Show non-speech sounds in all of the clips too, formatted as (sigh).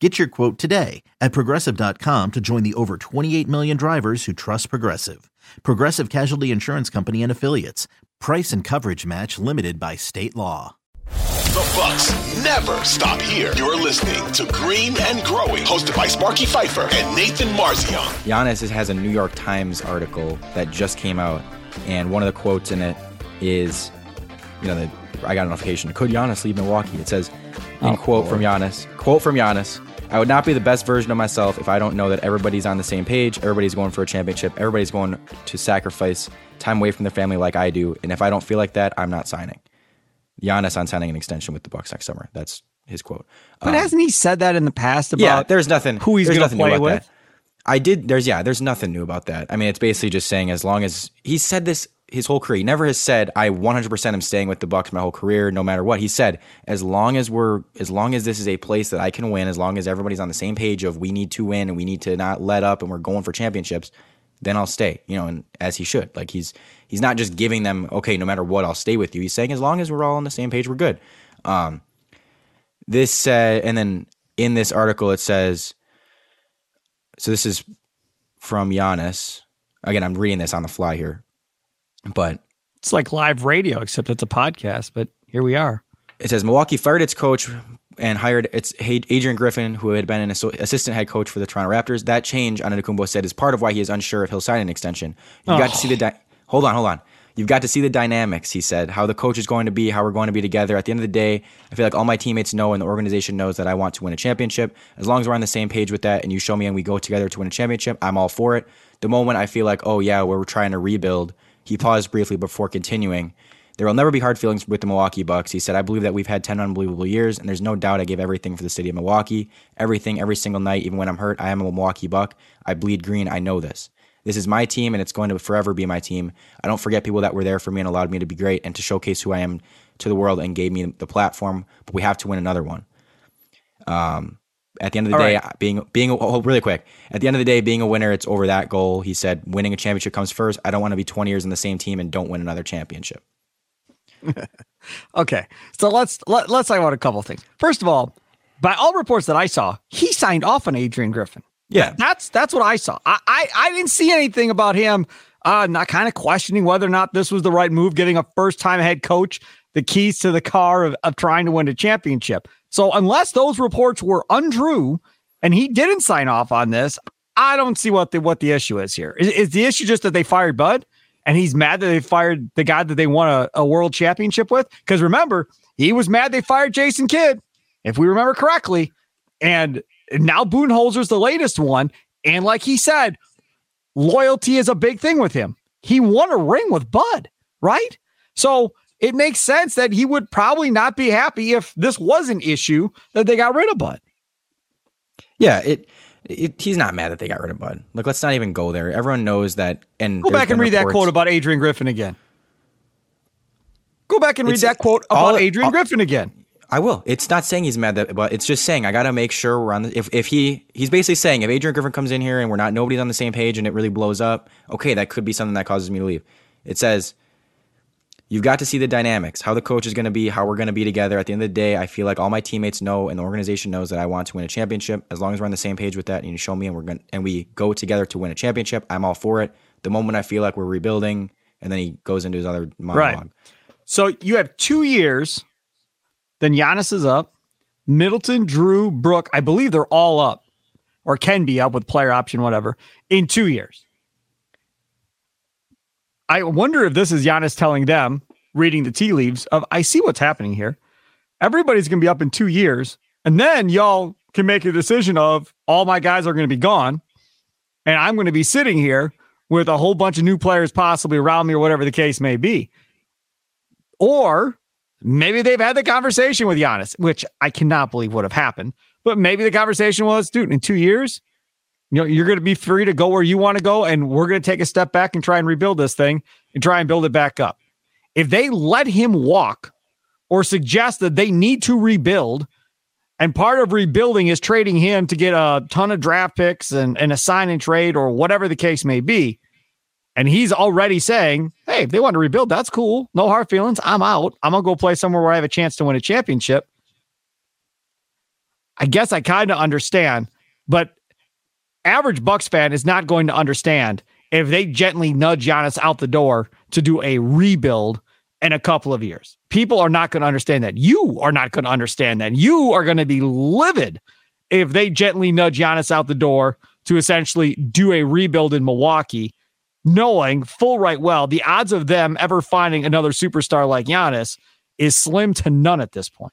Get your quote today at progressive.com to join the over 28 million drivers who trust Progressive. Progressive Casualty Insurance Company and Affiliates. Price and coverage match limited by state law. The Bucks never stop here. You're listening to Green and Growing, hosted by Sparky Fifer and Nathan Marzion. Giannis has a New York Times article that just came out, and one of the quotes in it is, you know, the, I got a notification. Could Giannis leave Milwaukee? It says, in oh, quote from Giannis, quote from Giannis, I would not be the best version of myself if I don't know that everybody's on the same page, everybody's going for a championship, everybody's going to sacrifice time away from their family like I do, and if I don't feel like that, I'm not signing. Giannis on signing an extension with the Bucks next summer. That's his quote. But um, hasn't he said that in the past about Yeah, there's nothing who he's going to play with? That. I did there's yeah, there's nothing new about that. I mean, it's basically just saying as long as he said this his whole career. He never has said I 100% am staying with the Bucks my whole career, no matter what. He said as long as we're as long as this is a place that I can win, as long as everybody's on the same page of we need to win and we need to not let up and we're going for championships, then I'll stay. You know, and as he should. Like he's he's not just giving them okay, no matter what, I'll stay with you. He's saying as long as we're all on the same page, we're good. Um, this uh, and then in this article it says, so this is from Giannis. Again, I'm reading this on the fly here. But it's like live radio, except it's a podcast. But here we are. It says Milwaukee fired its coach and hired its Adrian Griffin, who had been an assistant head coach for the Toronto Raptors. That change, Antetokounmpo said, is part of why he is unsure if he'll sign an extension. You oh. got to see the. Oh. Di- hold on, hold on. You've got to see the dynamics, he said, how the coach is going to be, how we're going to be together. At the end of the day, I feel like all my teammates know and the organization knows that I want to win a championship. As long as we're on the same page with that and you show me and we go together to win a championship, I'm all for it. The moment I feel like, oh, yeah, we're trying to rebuild, he paused briefly before continuing. There will never be hard feelings with the Milwaukee Bucks. He said, I believe that we've had 10 unbelievable years, and there's no doubt I give everything for the city of Milwaukee. Everything, every single night, even when I'm hurt, I am a Milwaukee Buck. I bleed green. I know this. This is my team, and it's going to forever be my team. I don't forget people that were there for me and allowed me to be great and to showcase who I am to the world and gave me the platform, but we have to win another one. Um, at the end of the All day, right. being being oh, really quick. At the end of the day, being a winner, it's over that goal. He said, winning a championship comes first. I don't want to be 20 years in the same team and don't win another championship. (laughs) okay, so let's let, let's talk about a couple things. First of all, by all reports that I saw, he signed off on Adrian Griffin. Yeah, that's that's what I saw. I I, I didn't see anything about him. Uh, not kind of questioning whether or not this was the right move, getting a first time head coach the keys to the car of, of trying to win a championship. So unless those reports were untrue and he didn't sign off on this, I don't see what the what the issue is here. Is, is the issue just that they fired Bud and he's mad that they fired the guy that they won a, a world championship with? Because remember, he was mad they fired Jason Kidd, if we remember correctly. And now Budenholzer's the latest one. And like he said, loyalty is a big thing with him. He won a ring with Bud, right? So it makes sense that he would probably not be happy if this was an issue that they got rid of Bud. Yeah, it, it he's not mad that they got rid of Bud. Like, let's not even go there. Everyone knows that. And go back and read reports. that quote about Adrian Griffin again. Go back and read it's, that quote about all, Adrian all, Griffin again. I will. It's not saying he's mad that, but it's just saying I got to make sure we're on. The, if if he he's basically saying if Adrian Griffin comes in here and we're not nobody's on the same page and it really blows up, okay, that could be something that causes me to leave. It says you've got to see the dynamics, how the coach is going to be, how we're going to be together. At the end of the day, I feel like all my teammates know and the organization knows that I want to win a championship. As long as we're on the same page with that, and you show me and we're going and we go together to win a championship, I'm all for it. The moment I feel like we're rebuilding, and then he goes into his other monologue. Right. So you have two years. Then Giannis is up. Middleton, Jrue, Brook, I believe they're all up or can be up with player option, whatever, in two years. I wonder if this is Giannis telling them, reading the tea leaves of I see what's happening here. Everybody's gonna be up in two years, and then y'all can make a decision of all my guys are gonna be gone, and I'm gonna be sitting here with a whole bunch of new players possibly around me or whatever the case may be. Or maybe they've had the conversation with Giannis, which I cannot believe would have happened. But maybe the conversation was, dude, in two years, you know, you're going to be free to go where you want to go, and we're going to take a step back and try and rebuild this thing and try and build it back up. If they let him walk or suggest that they need to rebuild, and part of rebuilding is trading him to get a ton of draft picks and, and a sign and trade or whatever the case may be. And he's already saying, hey, if they want to rebuild, that's cool. No hard feelings. I'm out. I'm going to go play somewhere where I have a chance to win a championship. I guess I kind of understand, but average Bucks fan is not going to understand if they gently nudge Giannis out the door to do a rebuild in a couple of years. People are not going to understand that. You are not going to understand that. You are going to be livid if they gently nudge Giannis out the door to essentially do a rebuild in Milwaukee, knowing full right well the odds of them ever finding another superstar like Giannis is slim to none at this point.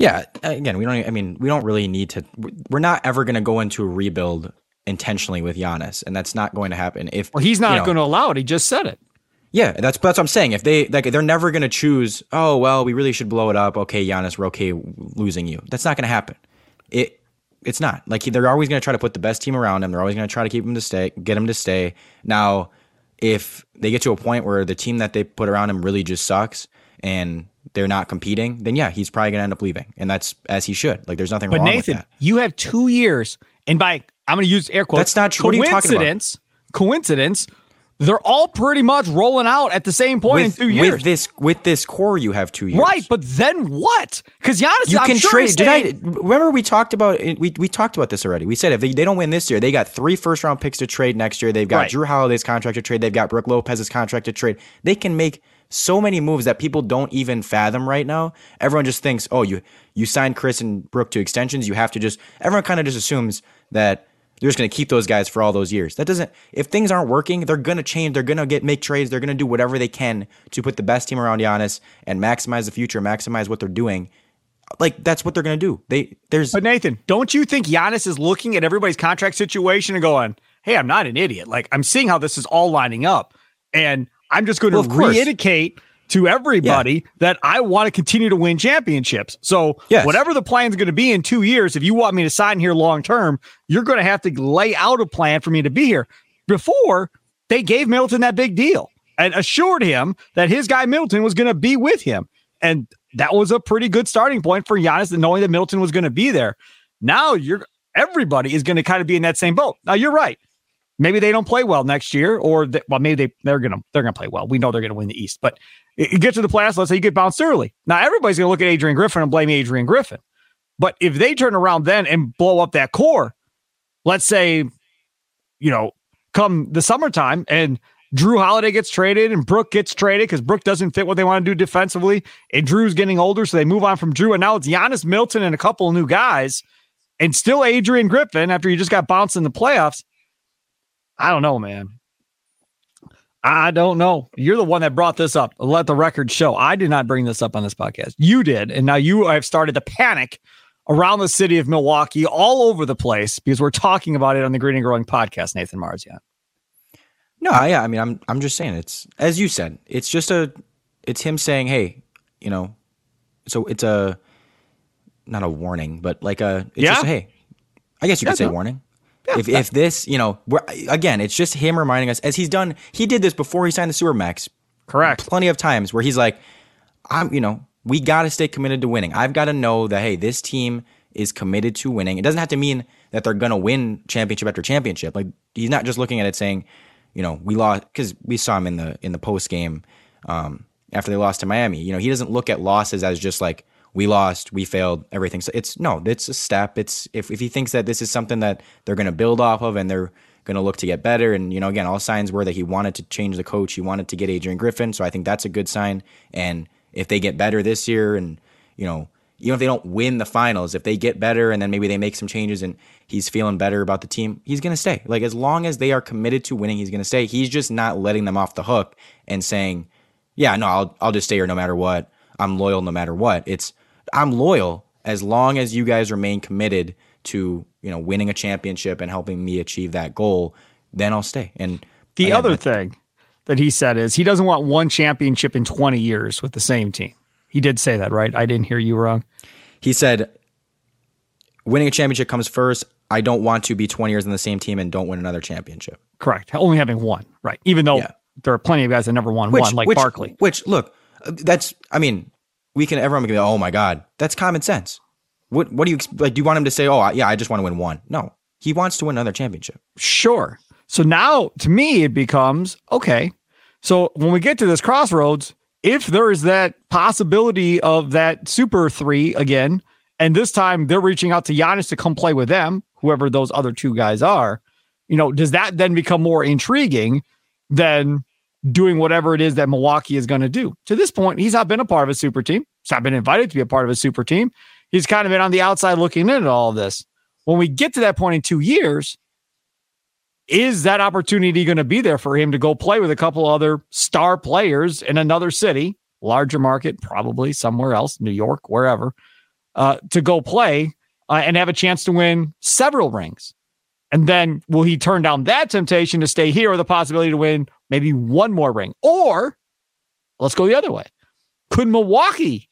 Yeah, uh, again, we don't. I mean, we don't really need to. We're not ever going to go into a rebuild intentionally with Giannis, and that's not going to happen. If well, he's not you know, going to allow it. He just said it. Yeah, that's that's what I'm saying. If they like, they're never going to choose. Oh well, we really should blow it up. Okay, Giannis, we're okay losing you. That's not going to happen. It it's not like they're always going to try to put the best team around him. They're always going to try to keep him to stay, get him to stay. Now, if they get to a point where the team that they put around him really just sucks, and they're not competing, then yeah, he's probably gonna end up leaving, and that's as he should. Like, there's nothing but wrong that. Nathan, you have two years, and by I'm gonna use air quotes. That's not true. Coincidence. Coincidence. They're all pretty much rolling out at the same point with, in two years. With this, with this core, you have two years, right? But then what? Because Giannis, you I'm can sure trade. Did I remember we talked about we we talked about this already? We said if they, they don't win this year, they got three first round picks to trade next year. They've got right. Jrue Holiday's contract to trade. They've got Brook Lopez's contract to trade. They can make so many moves that people don't even fathom right now. Everyone just thinks, oh, you you signed Khris and Brook to extensions. You have to just everyone kind of just assumes that they're just going to keep those guys for all those years. That doesn't. If things aren't working, they're going to change. They're going to get make trades. They're going to do whatever they can to put the best team around Giannis and maximize the future, maximize what they're doing. Like that's what they're going to do. They there's. But Nathan, don't you think Giannis is looking at everybody's contract situation and going, "Hey, I'm not an idiot. Like I'm seeing how this is all lining up, and I'm just going to well, reindicate to everybody yeah. that I want to continue to win championships. So yes. whatever the plan is going to be in two years, if you want me to sign here long term, you're going to have to lay out a plan for me to be here. Before they gave Middleton that big deal and assured him that his guy Middleton was going to be with him. And that was a pretty good starting point for Giannis, knowing that Middleton was going to be there. Now you're everybody is going to kind of be in that same boat. Now you're right maybe they don't play well next year, or they, well, maybe they they're gonna they're gonna play well. We know they're gonna win the East, but you get to the playoffs. Let's say you get bounced early. Now everybody's gonna look at Adrian Griffin and blame Adrian Griffin, but if they turn around then and blow up that core, let's say, you know, come the summertime and Jrue Holiday gets traded and Brook gets traded because Brook doesn't fit what they want to do defensively, and Jrue's getting older, so they move on from Jrue. and now it's Giannis Middleton and a couple of new guys, and still Adrian Griffin after you just got bounced in the playoffs I don't know, man. I don't know. You're the one that brought this up. Let the record show. I did not bring this up on this podcast. You did. And now you have started to panic around the city of Milwaukee, all over the place, because we're talking about it on the Green and Growing podcast, Nathan Marzion. No, yeah, I mean, I'm I'm just saying it's as you said. It's just a, it's him saying, hey, you know, so it's a, not a warning, but like a, it's Yeah. just a, hey, I guess you could say no. warning. If if this, you know, again, it's just him reminding us as he's done. He did this before he signed the Supermax. Correct. Plenty of times where he's like, I'm, you know, we got to stay committed to winning. I've got to know that hey, this team is committed to winning. It doesn't have to mean that they're gonna win championship after championship. Like he's not just looking at it saying, you know, we lost because we saw him in the in the post game um, after they lost to Miami. You know, he doesn't look at losses as just like we lost, we failed, everything. So it's no, it's a step. It's if if he thinks that this is something that they're gonna build off of and they're gonna look to get better. And you know, again, all signs were that he wanted to change the coach. He wanted to get Adrian Griffin. So I think that's a good sign. And if they get better this year, and you know, even if they don't win the finals, if they get better and then maybe they make some changes and he's feeling better about the team, he's going to stay. Like as long as they are committed to winning, he's going to stay. He's just not letting them off the hook and saying, "Yeah, no, I'll I'll just stay here no matter what. I'm loyal no matter what." It's I'm loyal as long as you guys remain committed to, you know, winning a championship and helping me achieve that goal, then I'll stay. And The again, other thing that he said is he doesn't want one championship in 20 years with the same team. He did say that, right? I didn't hear you wrong. he said winning a championship comes first. I don't want to be 20 years in the same team and don't win another championship. Correct. Only having one, right? Even though Yeah. there are plenty of guys that never won one, like which, Barkley. Which look, uh, that's I mean, we can everyone can be oh my god, that's common sense. What what do you like? Do you want him to say oh yeah I just want to win one? No, he wants to win another championship. Sure. So now to me, it becomes okay. So when we get to this crossroads, if there is that possibility of that super three again, and this time they're reaching out to Giannis to come play with them, whoever those other two guys are, you know, does that then become more intriguing than doing whatever it is that Milwaukee is going to do? To this point, he's not been a part of a super team. He's not been invited to be a part of a super team. He's kind of been on the outside looking in at all of this. When we get to that point in two years, is that opportunity going to be there for him to go play with a couple other star players in another city, larger market, probably somewhere else, New York, wherever, uh, to go play uh, and have a chance to win several rings? And then will he turn down that temptation to stay here or the possibility to win maybe one more ring? Or let's go the other way. Could Milwaukee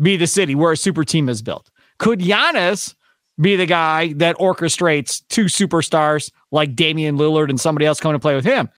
be the city where a super team is built? Could Giannis be the guy that orchestrates two superstars like Damian Lillard and somebody else coming to play with him?